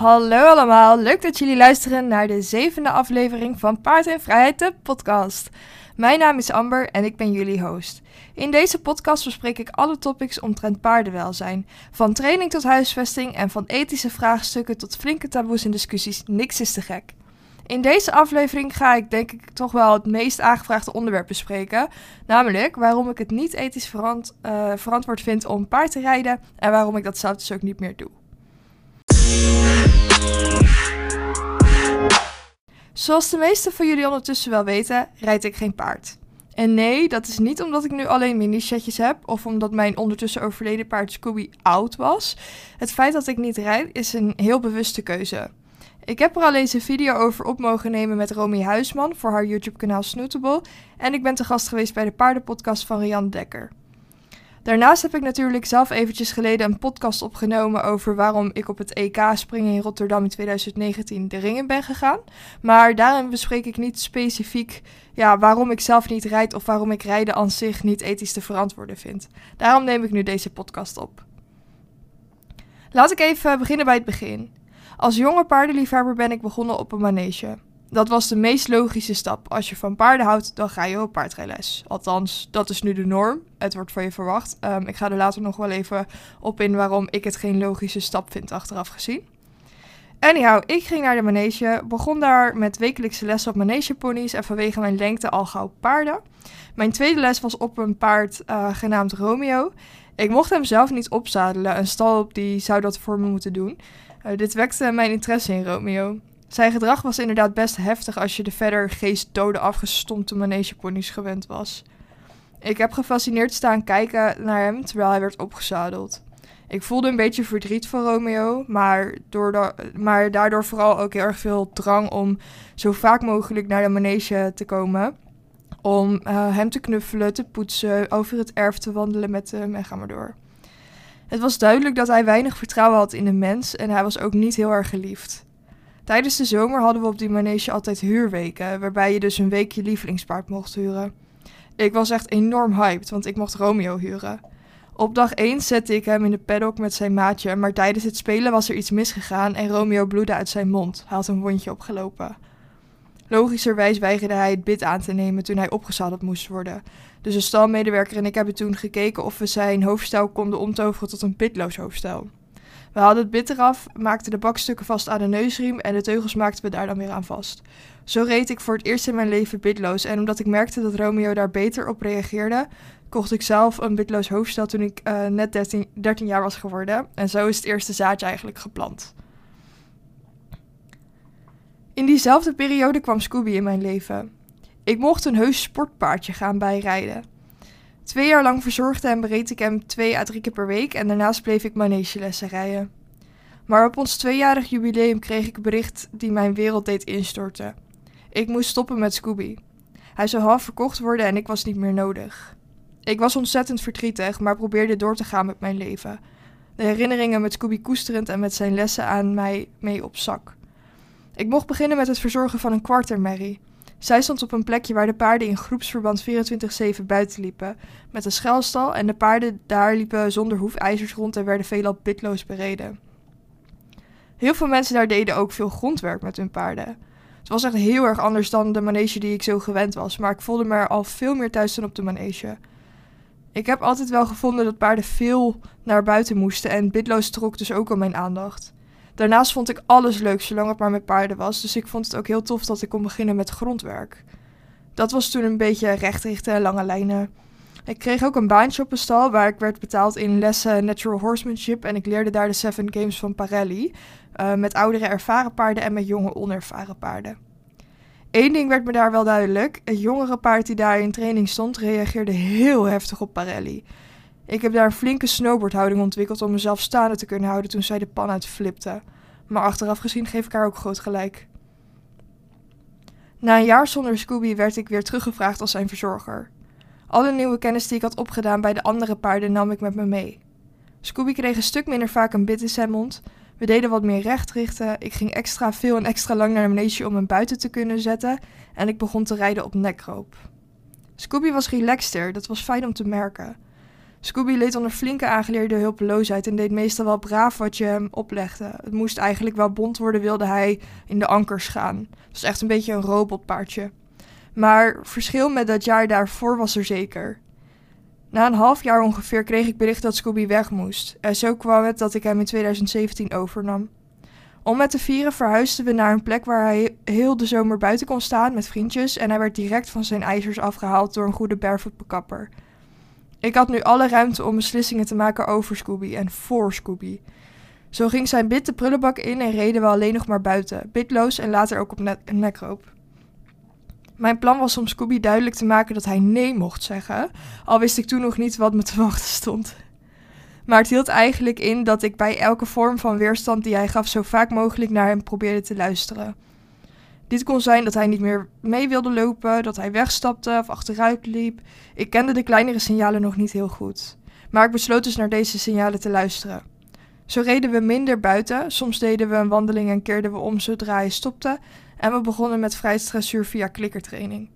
Hallo allemaal, leuk dat jullie luisteren naar de zevende aflevering van Paard en Vrijheid, de podcast. Mijn naam is Amber en ik ben jullie host. In deze podcast bespreek ik alle topics omtrent paardenwelzijn. Van training tot huisvesting en van ethische vraagstukken tot flinke taboes en discussies, niks is te gek. In deze aflevering ga ik denk ik toch wel het meest aangevraagde onderwerp bespreken. Namelijk waarom ik het niet ethisch uh, verantwoord vind om paard te rijden en waarom ik dat zelf dus ook niet meer doe. Zoals de meesten van jullie ondertussen wel weten, rijd ik geen paard. En nee, dat is niet omdat ik nu alleen mini-setjes heb of omdat mijn ondertussen overleden paard Scooby oud was. Het feit dat ik niet rijd is een heel bewuste keuze. Ik heb er al eens een video over op mogen nemen met Romy Huisman voor haar YouTube-kanaal Snootable en ik ben te gast geweest bij de paardenpodcast van Rian Dekker. Daarnaast heb ik natuurlijk zelf eventjes geleden een podcast opgenomen over waarom ik op het EK springen in Rotterdam in 2019 de ringen ben gegaan. Maar daarin bespreek ik niet specifiek ja, waarom ik zelf niet rijd of waarom ik rijden aan zich niet ethisch te verantwoorden vind. Daarom neem ik nu deze podcast op. Laat ik even beginnen bij het begin. Als jonge paardenliefhebber ben ik begonnen op een manege. Dat was de meest logische stap. Als je van paarden houdt, dan ga je op paardrijles. Althans, dat is nu de norm. Het wordt van je verwacht. Um, ik ga er later nog wel even op in waarom ik het geen logische stap vind achteraf gezien. Anyhow, ik ging naar de manege, begon daar met wekelijkse lessen op manegeponies en vanwege mijn lengte al gauw paarden. Mijn tweede les was op een paard uh, genaamd Romeo. Ik mocht hem zelf niet opzadelen, een stal die zou dat voor me moeten doen. Uh, dit wekte mijn interesse in Romeo. Zijn gedrag was inderdaad best heftig als je de verder geestdode afgestompte manegeponies gewend was. Ik heb gefascineerd staan kijken naar hem terwijl hij werd opgezadeld. Ik voelde een beetje verdriet voor Romeo, maar, door maar daardoor vooral ook heel erg veel drang om zo vaak mogelijk naar de manege te komen. Om uh, hem te knuffelen, te poetsen, over het erf te wandelen met hem en ga maar door. Het was duidelijk dat hij weinig vertrouwen had in de mens en hij was ook niet heel erg geliefd. Tijdens de zomer hadden we op die manege altijd huurweken, waarbij je dus een week je lievelingspaard mocht huren. Ik was echt enorm hyped, want ik mocht Romeo huren. Op dag 1 zette ik hem in de paddock met zijn maatje, maar tijdens het spelen was er iets misgegaan en Romeo bloedde uit zijn mond. Hij had een wondje opgelopen. Logischerwijs weigerde hij het bid aan te nemen toen hij opgezadeld moest worden. Dus een stalmedewerker en ik hebben toen gekeken of we zijn hoofdstel konden omtoveren tot een pitloos hoofdstel. We hadden het bit eraf, maakten de bakstukken vast aan de neusriem en de teugels maakten we daar dan weer aan vast. Zo reed ik voor het eerst in mijn leven bitloos en omdat ik merkte dat Romeo daar beter op reageerde, kocht ik zelf een bitloos hoofdstel toen ik uh, net 13, 13 jaar was geworden. En zo is het eerste zaadje eigenlijk geplant. In diezelfde periode kwam Scooby in mijn leven. Ik mocht een heus sportpaardje gaan bijrijden. Twee jaar lang verzorgde en bereed ik hem twee à drie keer per week en daarnaast bleef ik manegelessen rijden. Maar op ons tweejarig jubileum kreeg ik een bericht die mijn wereld deed instorten. Ik moest stoppen met Scooby. Hij zou half verkocht worden en ik was niet meer nodig. Ik was ontzettend verdrietig, maar probeerde door te gaan met mijn leven. De herinneringen met Scooby koesterend en met zijn lessen aan mij mee op zak. Ik mocht beginnen met het verzorgen van een kwartermerrie. Zij stond op een plekje waar de paarden in groepsverband 24-7 buiten liepen, met een schelstal en de paarden daar liepen zonder hoefijzers rond en werden veelal pitloos bereden. Heel veel mensen daar deden ook veel grondwerk met hun paarden. Het was echt heel erg anders dan de manege die ik zo gewend was, maar ik voelde me er al veel meer thuis dan op de manege. Ik heb altijd wel gevonden dat paarden veel naar buiten moesten en bitloos trok dus ook al mijn aandacht. Daarnaast vond ik alles leuk zolang het maar met paarden was, dus ik vond het ook heel tof dat ik kon beginnen met grondwerk. Dat was toen een beetje rechtrichten en lange lijnen. Ik kreeg ook een baantje op een stal waar ik werd betaald in lessen natural horsemanship en ik leerde daar de Seven Games van Parelli, uh, met oudere ervaren paarden en met jonge onervaren paarden. Eén ding werd me daar wel duidelijk. Het jongere paard die daar in training stond reageerde heel heftig op Parelli. Ik heb daar een flinke snowboardhouding ontwikkeld om mezelf staande te kunnen houden toen zij de pan uit flipte. Maar achteraf gezien geef ik haar ook groot gelijk. Na een jaar zonder Scooby werd ik weer teruggevraagd als zijn verzorger. Alle nieuwe kennis die ik had opgedaan bij de andere paarden nam ik met me mee. Scooby kreeg een stuk minder vaak een bit in zijn mond. We deden wat meer recht richten. Ik ging extra veel en extra lang naar de manege om hem buiten te kunnen zetten. En ik begon te rijden op nekroop. Scooby was relaxter, dat was fijn om te merken. Scooby leed onder flinke aangeleerde hulpeloosheid en deed meestal wel braaf wat je hem oplegde. Het moest eigenlijk wel bond worden, wilde hij in de ankers gaan. Het was echt een beetje een robotpaardje. Maar verschil met dat jaar daarvoor was er zeker. Na een half jaar ongeveer kreeg ik bericht dat Scooby weg moest. En zo kwam het dat ik hem in 2017 overnam. Om met te vieren verhuisden we naar een plek waar hij heel de zomer buiten kon staan met vriendjes en hij werd direct van zijn ijzers afgehaald door een goede barefoot Ik had nu alle ruimte om beslissingen te maken over Scooby en voor Scooby. Zo ging zijn bit de prullenbak in en reden we alleen nog maar buiten, bitloos en later ook op ne nekroop. Mijn plan was om Scooby duidelijk te maken dat hij nee mocht zeggen, al wist ik toen nog niet wat me te wachten stond. Maar het hield eigenlijk in dat ik bij elke vorm van weerstand die hij gaf zo vaak mogelijk naar hem probeerde te luisteren. Dit kon zijn dat hij niet meer mee wilde lopen, dat hij wegstapte of achteruit liep. Ik kende de kleinere signalen nog niet heel goed. Maar ik besloot dus naar deze signalen te luisteren. Zo reden we minder buiten, soms deden we een wandeling en keerden we om zodra hij stopte. En we begonnen met vrij stressuur via klikkertraining.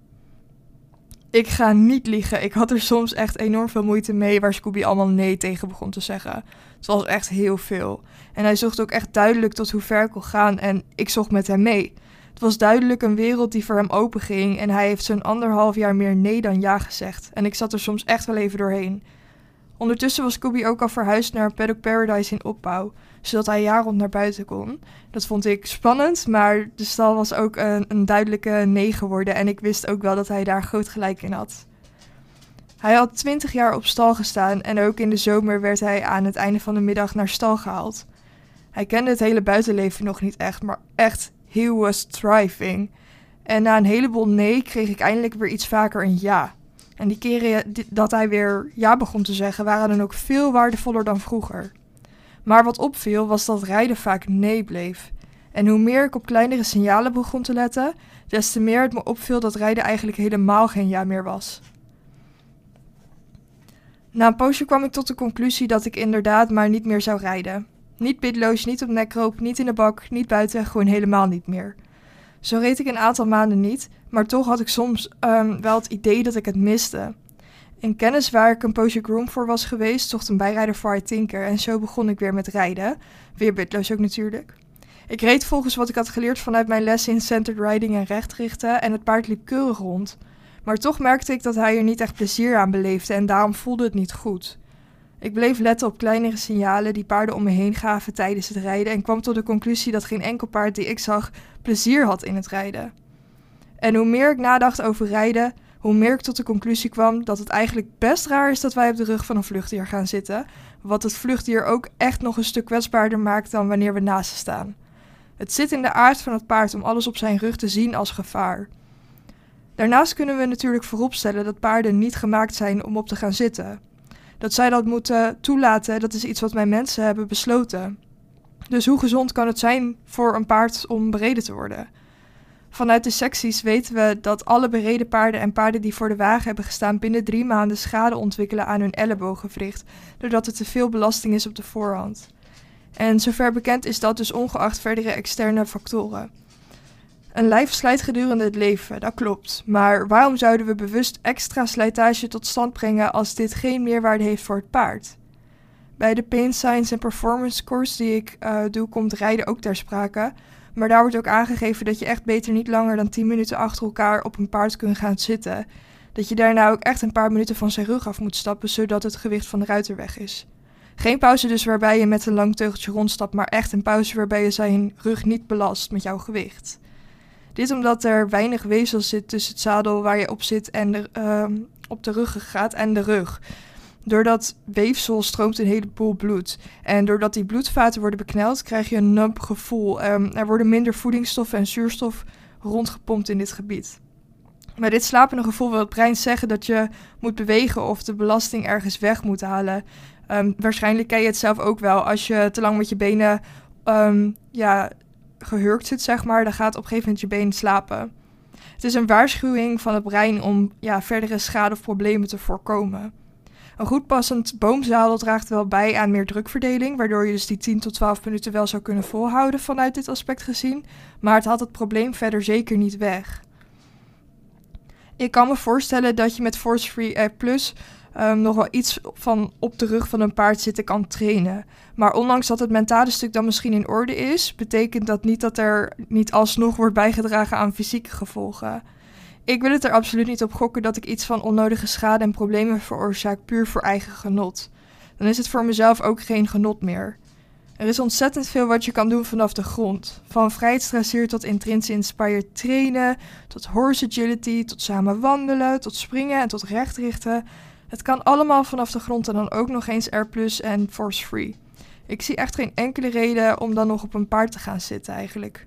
Ik ga niet liegen, ik had er soms echt enorm veel moeite mee waar Scooby allemaal nee tegen begon te zeggen. Het was echt heel veel. En hij zocht ook echt duidelijk tot hoe ver ik kon gaan en ik zocht met hem mee. Het was duidelijk een wereld die voor hem open ging en hij heeft zo'n anderhalf jaar meer nee dan ja gezegd. En ik zat er soms echt wel even doorheen. Ondertussen was Scooby ook al verhuisd naar Paddock Paradise in opbouw, zodat hij jaar rond naar buiten kon. Dat vond ik spannend, maar de stal was ook een, een duidelijke nee geworden en ik wist ook wel dat hij daar groot gelijk in had. Hij had twintig jaar op stal gestaan en ook in de zomer werd hij aan het einde van de middag naar stal gehaald. Hij kende het hele buitenleven nog niet echt, maar echt, he was thriving. En na een heleboel nee kreeg ik eindelijk weer iets vaker een ja. En die keren dat hij weer ja begon te zeggen, waren dan ook veel waardevoller dan vroeger. Maar wat opviel was dat rijden vaak nee bleef. En hoe meer ik op kleinere signalen begon te letten, des te meer het me opviel dat rijden eigenlijk helemaal geen ja meer was. Na een poosje kwam ik tot de conclusie dat ik inderdaad maar niet meer zou rijden. Niet pitloos, niet op nekroop, niet in de bak, niet buiten, gewoon helemaal niet meer. Zo reed ik een aantal maanden niet, maar toch had ik soms um, wel het idee dat ik het miste. In kennis waar ik een poosje groom voor was geweest, zocht een bijrijder voor haar Tinker en zo begon ik weer met rijden. Weer bitloos ook natuurlijk. Ik reed volgens wat ik had geleerd vanuit mijn lessen in centered riding en rechtrichten en het paard liep keurig rond. Maar toch merkte ik dat hij er niet echt plezier aan beleefde en daarom voelde het niet goed. Ik bleef letten op kleinere signalen die paarden om me heen gaven tijdens het rijden en kwam tot de conclusie dat geen enkel paard die ik zag plezier had in het rijden. En hoe meer ik nadacht over rijden, hoe meer ik tot de conclusie kwam dat het eigenlijk best raar is dat wij op de rug van een vluchtdier gaan zitten, wat het vluchtdier ook echt nog een stuk kwetsbaarder maakt dan wanneer we naast staan. Het zit in de aard van het paard om alles op zijn rug te zien als gevaar. Daarnaast kunnen we natuurlijk vooropstellen dat paarden niet gemaakt zijn om op te gaan zitten. Dat zij dat moeten toelaten, dat is iets wat wij mensen hebben besloten. Dus hoe gezond kan het zijn voor een paard om bereden te worden? Vanuit de secties weten we dat alle bereden paarden en paarden die voor de wagen hebben gestaan binnen drie maanden schade ontwikkelen aan hun ellebogenwricht, doordat er te veel belasting is op de voorhand. En zover bekend is dat dus ongeacht verdere externe factoren. Een lijf slijt gedurende het leven, dat klopt. Maar waarom zouden we bewust extra slijtage tot stand brengen als dit geen meerwaarde heeft voor het paard? Bij de Pain Science en Performance course die ik uh, doe, komt rijden ook ter sprake. Maar daar wordt ook aangegeven dat je echt beter niet langer dan 10 minuten achter elkaar op een paard kunt gaan zitten. Dat je daarna ook echt een paar minuten van zijn rug af moet stappen, zodat het gewicht van de ruiter weg is. Geen pauze dus waarbij je met een lang teugeltje rondstapt, maar echt een pauze waarbij je zijn rug niet belast met jouw gewicht. Dit omdat er weinig weefsel zit tussen het zadel waar je op zit en de, uh, op de ruggengraat en de rug. Door dat weefsel stroomt een heleboel bloed. En doordat die bloedvaten worden bekneld, krijg je een numb gevoel. Um, er worden minder voedingsstoffen en zuurstof rondgepompt in dit gebied. Bij dit slapende gevoel wil het brein zeggen dat je moet bewegen of de belasting ergens weg moet halen. Um, waarschijnlijk ken je het zelf ook wel. Als je te lang met je benen ja, gehurkt zit, zeg maar, dan gaat op een gegeven moment je been slapen. Het is een waarschuwing van het brein om ja, verdere schade of problemen te voorkomen. Een goed passend boomzadel draagt wel bij aan meer drukverdeling, waardoor je dus die 10 tot 12 minuten wel zou kunnen volhouden vanuit dit aspect gezien, maar het had het probleem verder zeker niet weg. Ik kan me voorstellen dat je met Force Free Air Plus um, nog wel iets van op de rug van een paard zitten kan trainen. Maar ondanks dat het mentale stuk dan misschien in orde is, betekent dat niet dat er niet alsnog wordt bijgedragen aan fysieke gevolgen. Ik wil het er absoluut niet op gokken dat ik iets van onnodige schade en problemen veroorzaak puur voor eigen genot. Dan is het voor mezelf ook geen genot meer. Er is ontzettend veel wat je kan doen vanaf de grond. Van vrijheidsdressier tot intrinsic inspired trainen, tot horse agility, tot samen wandelen, tot springen en tot rechtrichten. Het kan allemaal vanaf de grond en dan ook nog eens R en force free. Ik zie echt geen enkele reden om dan nog op een paard te gaan zitten eigenlijk.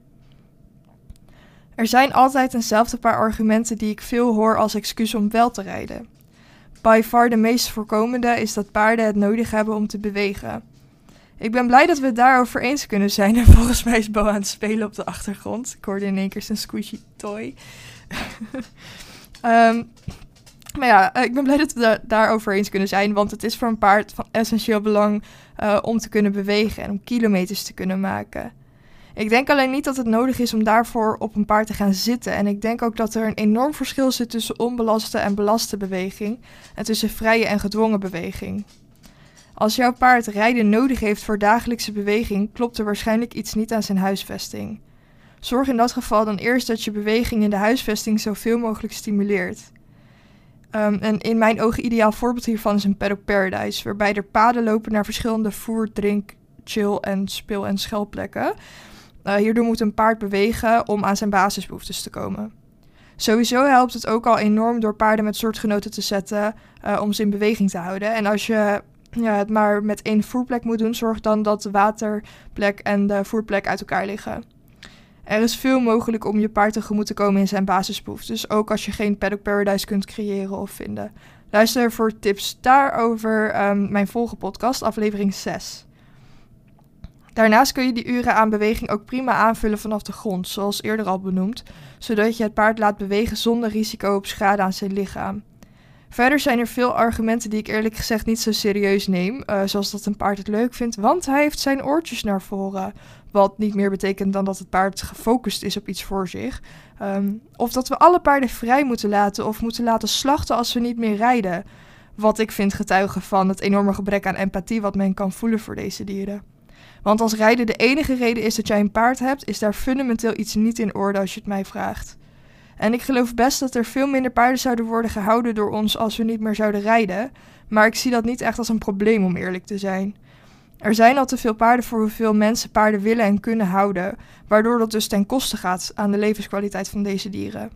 Er zijn altijd eenzelfde paar argumenten die ik veel hoor als excuus om wel te rijden. By far de meest voorkomende is dat paarden het nodig hebben om te bewegen. Ik ben blij dat we het daarover eens kunnen zijn. En volgens mij is Bo aan het spelen op de achtergrond. Ik hoorde in één keer zijn squishy toy. um, maar ja, eh, ik ben blij dat we daar, daarover eens kunnen zijn. Want het is voor een paard van essentieel belang uh, om te kunnen bewegen en om kilometers te kunnen maken. Ik denk alleen niet dat het nodig is om daarvoor op een paard te gaan zitten. En ik denk ook dat er een enorm verschil zit tussen onbelaste en belaste beweging. En tussen vrije en gedwongen beweging. Als jouw paard rijden nodig heeft voor dagelijkse beweging, klopt er waarschijnlijk iets niet aan zijn huisvesting. Zorg in dat geval dan eerst dat je beweging in de huisvesting zoveel mogelijk stimuleert. Um, en in mijn ogen ideaal voorbeeld hiervan is een paddock paradise, waarbij er paden lopen naar verschillende voer, drink, chill en speel- en schelplekken. Uh, hierdoor moet een paard bewegen om aan zijn basisbehoeftes te komen. Sowieso helpt het ook al enorm door paarden met soortgenoten te zetten uh, om ze in beweging te houden. En als je ja, het maar met één voerplek moet doen, zorg dan dat de waterplek en de voerplek uit elkaar liggen. Er is veel mogelijk om je paard tegemoet te komen in zijn basisbehoeften, dus ook als je geen paddock paradise kunt creëren of vinden. Luister voor tips daarover um, mijn volgende podcast, aflevering 6. Daarnaast kun je die uren aan beweging ook prima aanvullen vanaf de grond, zoals eerder al benoemd, zodat je het paard laat bewegen zonder risico op schade aan zijn lichaam. Verder zijn er veel argumenten die ik eerlijk gezegd niet zo serieus neem, uh, zoals dat een paard het leuk vindt, want hij heeft zijn oortjes naar voren. Wat niet meer betekent dan dat het paard gefocust is op iets voor zich. Um, of dat we alle paarden vrij moeten laten of moeten laten slachten als ze niet meer rijden. Wat ik vind getuigen van het enorme gebrek aan empathie wat men kan voelen voor deze dieren. Want als rijden de enige reden is dat jij een paard hebt, is daar fundamenteel iets niet in orde als je het mij vraagt. En ik geloof best dat er veel minder paarden zouden worden gehouden door ons als we niet meer zouden rijden. Maar ik zie dat niet echt als een probleem om eerlijk te zijn. Er zijn al te veel paarden voor hoeveel mensen paarden willen en kunnen houden, waardoor dat dus ten koste gaat aan de levenskwaliteit van deze dieren.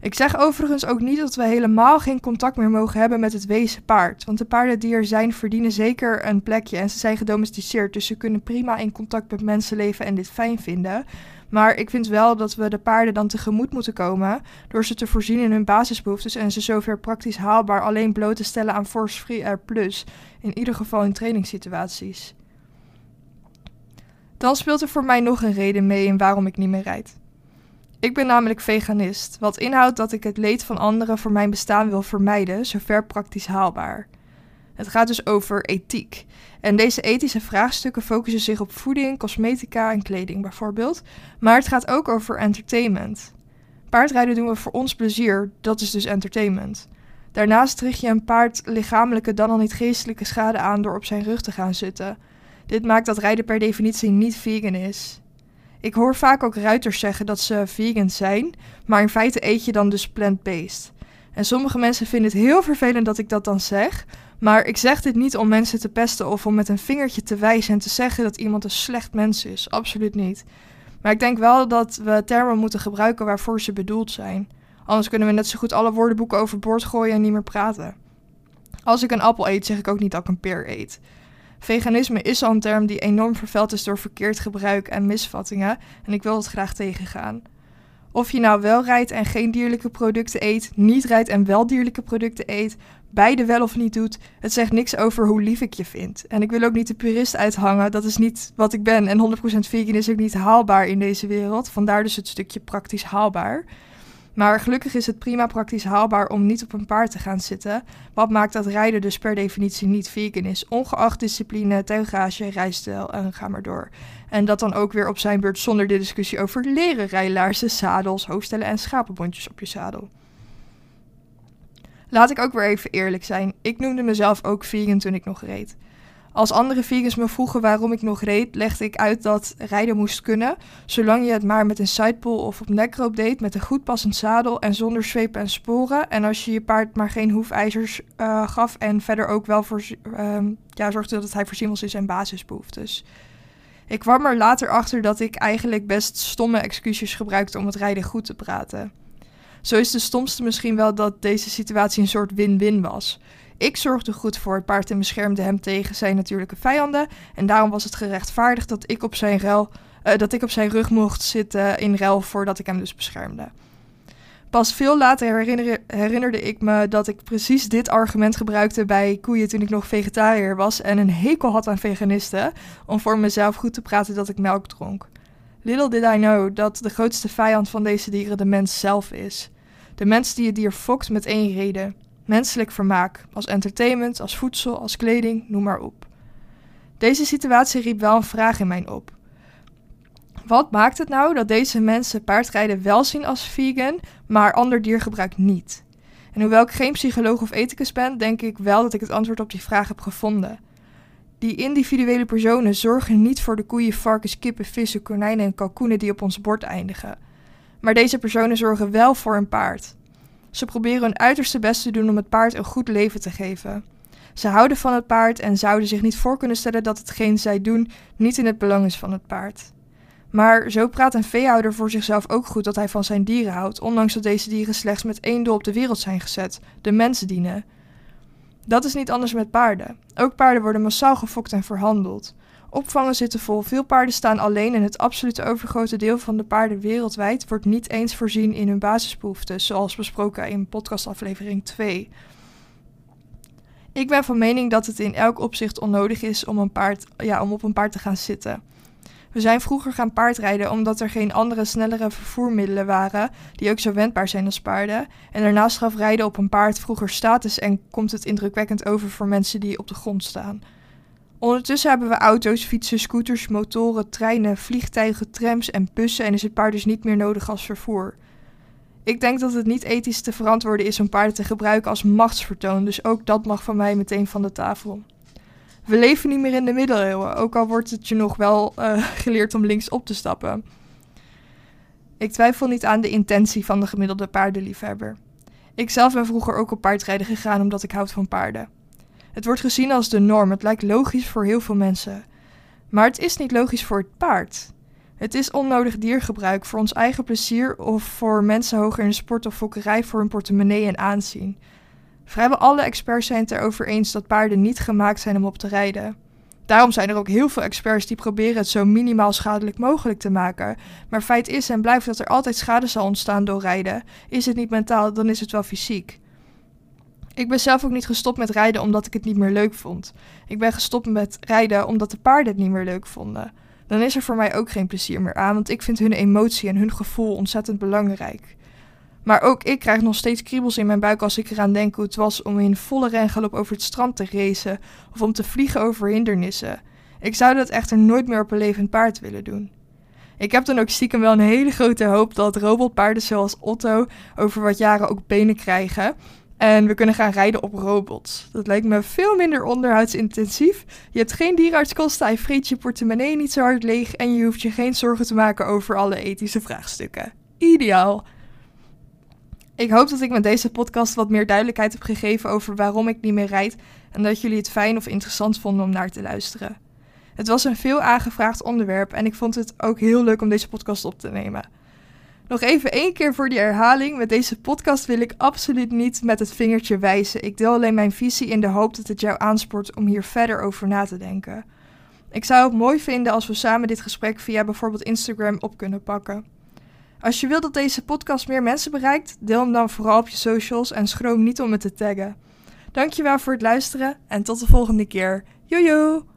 Ik zeg overigens ook niet dat we helemaal geen contact meer mogen hebben met het wezen paard, want de paarden die er zijn verdienen zeker een plekje en ze zijn gedomesticeerd, dus ze kunnen prima in contact met mensen leven en dit fijn vinden. Maar ik vind wel dat we de paarden dan tegemoet moeten komen door ze te voorzien in hun basisbehoeftes en ze zover praktisch haalbaar alleen bloot te stellen aan Force Free Air Plus, in ieder geval in trainingssituaties. Dan speelt er voor mij nog een reden mee in waarom ik niet meer rijd. Ik ben namelijk veganist, wat inhoudt dat ik het leed van anderen voor mijn bestaan wil vermijden, zover praktisch haalbaar. Het gaat dus over ethiek. En deze ethische vraagstukken focussen zich op voeding, cosmetica en kleding bijvoorbeeld. Maar het gaat ook over entertainment. Paardrijden doen we voor ons plezier, dat is dus entertainment. Daarnaast richt je een paard lichamelijke dan al niet geestelijke schade aan door op zijn rug te gaan zitten. Dit maakt dat rijden per definitie niet vegan is. Ik hoor vaak ook ruiters zeggen dat ze vegan zijn, maar in feite eet je dan dus plant-based. En sommige mensen vinden het heel vervelend dat ik dat dan zeg, maar ik zeg dit niet om mensen te pesten of om met een vingertje te wijzen en te zeggen dat iemand een slecht mens is. Absoluut niet. Maar ik denk wel dat we termen moeten gebruiken waarvoor ze bedoeld zijn. Anders kunnen we net zo goed alle woordenboeken overboord gooien en niet meer praten. Als ik een appel eet, zeg ik ook niet dat ik een peer eet. Veganisme is al een term die enorm vervuild is door verkeerd gebruik en misvattingen en ik wil het graag tegengaan. Of je nou wel rijdt en geen dierlijke producten eet, niet rijdt en wel dierlijke producten eet, beide wel of niet doet, het zegt niks over hoe lief ik je vind. En ik wil ook niet de purist uithangen, dat is niet wat ik ben. En 100% vegan is ook niet haalbaar in deze wereld, vandaar dus het stukje praktisch haalbaar. Maar gelukkig is het prima praktisch haalbaar om niet op een paard te gaan zitten. Wat maakt dat rijden dus per definitie niet vegan is, ongeacht discipline, tuigage, rijstijl en ga maar door. En dat dan ook weer op zijn beurt zonder de discussie over leren rijlaarzen, zadels, hoofdstellen en schapenbondjes op je zadel. Laat ik ook weer even eerlijk zijn. Ik noemde mezelf ook vegan toen ik nog reed. Als andere vegans me vroegen waarom ik nog reed, legde ik uit dat rijden moest kunnen, zolang je het maar met een sidepull of op nekroop deed met een goed passend zadel en zonder zweepen en sporen. En als je je paard maar geen hoefijzers uh, gaf en verder ook wel voor, uh, ja, zorgde dat hij voorzien was in zijn basisbehoeftes. Ik kwam er later achter dat ik eigenlijk best stomme excuses gebruikte om het rijden goed te praten. Zo is de stomste misschien wel dat deze situatie een soort win-win was. Ik zorgde goed voor het paard en beschermde hem tegen zijn natuurlijke vijanden. En daarom was het gerechtvaardigd dat ik op zijn, uh, dat ik op zijn rug mocht zitten in ruil voordat ik hem dus beschermde. Pas veel later herinnerde ik me dat ik precies dit argument gebruikte bij koeien toen ik nog vegetariër was en een hekel had aan veganisten, om voor mezelf goed te praten dat ik melk dronk. Little did I know dat de grootste vijand van deze dieren de mens zelf is. De mens die het dier fokt met één reden: menselijk vermaak, als entertainment, als voedsel, als kleding, noem maar op. Deze situatie riep wel een vraag in mij op. Wat maakt het nou dat deze mensen paardrijden wel zien als vegan, maar ander diergebruik niet? En hoewel ik geen psycholoog of ethicus ben, denk ik wel dat ik het antwoord op die vraag heb gevonden. Die individuele personen zorgen niet voor de koeien, varkens, kippen, vissen, konijnen en kalkoenen die op ons bord eindigen. Maar deze personen zorgen wel voor een paard. Ze proberen hun uiterste best te doen om het paard een goed leven te geven. Ze houden van het paard en zouden zich niet voor kunnen stellen dat hetgeen zij doen niet in het belang is van het paard. Maar zo praat een veehouder voor zichzelf ook goed dat hij van zijn dieren houdt, ondanks dat deze dieren slechts met één doel op de wereld zijn gezet: de mensen dienen. Dat is niet anders met paarden. Ook paarden worden massaal gefokt en verhandeld. Opvangen zitten vol. Veel paarden staan alleen en het absolute overgrote deel van de paarden wereldwijd wordt niet eens voorzien in hun basisbehoeften, zoals besproken in podcastaflevering 2. Ik ben van mening dat het in elk opzicht onnodig is om, een paard, ja, om op een paard te gaan zitten. We zijn vroeger gaan paardrijden omdat er geen andere snellere vervoermiddelen waren die ook zo wendbaar zijn als paarden. En daarnaast gaf rijden op een paard vroeger status en komt het indrukwekkend over voor mensen die op de grond staan. Ondertussen hebben we auto's, fietsen, scooters, motoren, treinen, vliegtuigen, trams en bussen en is het paard dus niet meer nodig als vervoer. Ik denk dat het niet ethisch te verantwoorden is om paarden te gebruiken als machtsvertoon, dus ook dat mag van mij meteen van de tafel. We leven niet meer in de middeleeuwen, ook al wordt het je nog wel uh, geleerd om links op te stappen. Ik twijfel niet aan de intentie van de gemiddelde paardenliefhebber. Ik zelf ben vroeger ook op paardrijden gegaan omdat ik houd van paarden. Het wordt gezien als de norm, het lijkt logisch voor heel veel mensen. Maar het is niet logisch voor het paard. Het is onnodig diergebruik voor ons eigen plezier of voor mensen hoger in de sport of fokkerij voor hun portemonnee en aanzien. Vrijwel alle experts zijn het erover eens dat paarden niet gemaakt zijn om op te rijden. Daarom zijn er ook heel veel experts die proberen het zo minimaal schadelijk mogelijk te maken. Maar feit is en blijft dat er altijd schade zal ontstaan door rijden. Is het niet mentaal, dan is het wel fysiek. Ik ben zelf ook niet gestopt met rijden omdat ik het niet meer leuk vond. Ik ben gestopt met rijden omdat de paarden het niet meer leuk vonden. Dan is er voor mij ook geen plezier meer aan, want ik vind hun emotie en hun gevoel ontzettend belangrijk. Maar ook ik krijg nog steeds kriebels in mijn buik als ik eraan denk hoe het was om in volle rengalop over het strand te racen of om te vliegen over hindernissen. Ik zou dat echter nooit meer op een levend paard willen doen. Ik heb dan ook stiekem wel een hele grote hoop dat robotpaarden zoals Otto over wat jaren ook benen krijgen en we kunnen gaan rijden op robots. Dat lijkt me veel minder onderhoudsintensief. Je hebt geen dierenartskosten, hij vreet je portemonnee niet zo hard leeg en je hoeft je geen zorgen te maken over alle ethische vraagstukken. Ideaal. Ik hoop dat ik met deze podcast wat meer duidelijkheid heb gegeven over waarom ik niet meer rijd en dat jullie het fijn of interessant vonden om naar te luisteren. Het was een veel aangevraagd onderwerp en ik vond het ook heel leuk om deze podcast op te nemen. Nog even één keer voor die herhaling. Met deze podcast wil ik absoluut niet met het vingertje wijzen. Ik deel alleen mijn visie in de hoop dat het jou aanspoort om hier verder over na te denken. Ik zou het mooi vinden als we samen dit gesprek via bijvoorbeeld Instagram op kunnen pakken. Als je wilt dat deze podcast meer mensen bereikt, deel hem dan vooral op je socials en schroom niet om me te taggen. Dankjewel voor het luisteren en tot de volgende keer. Jojo!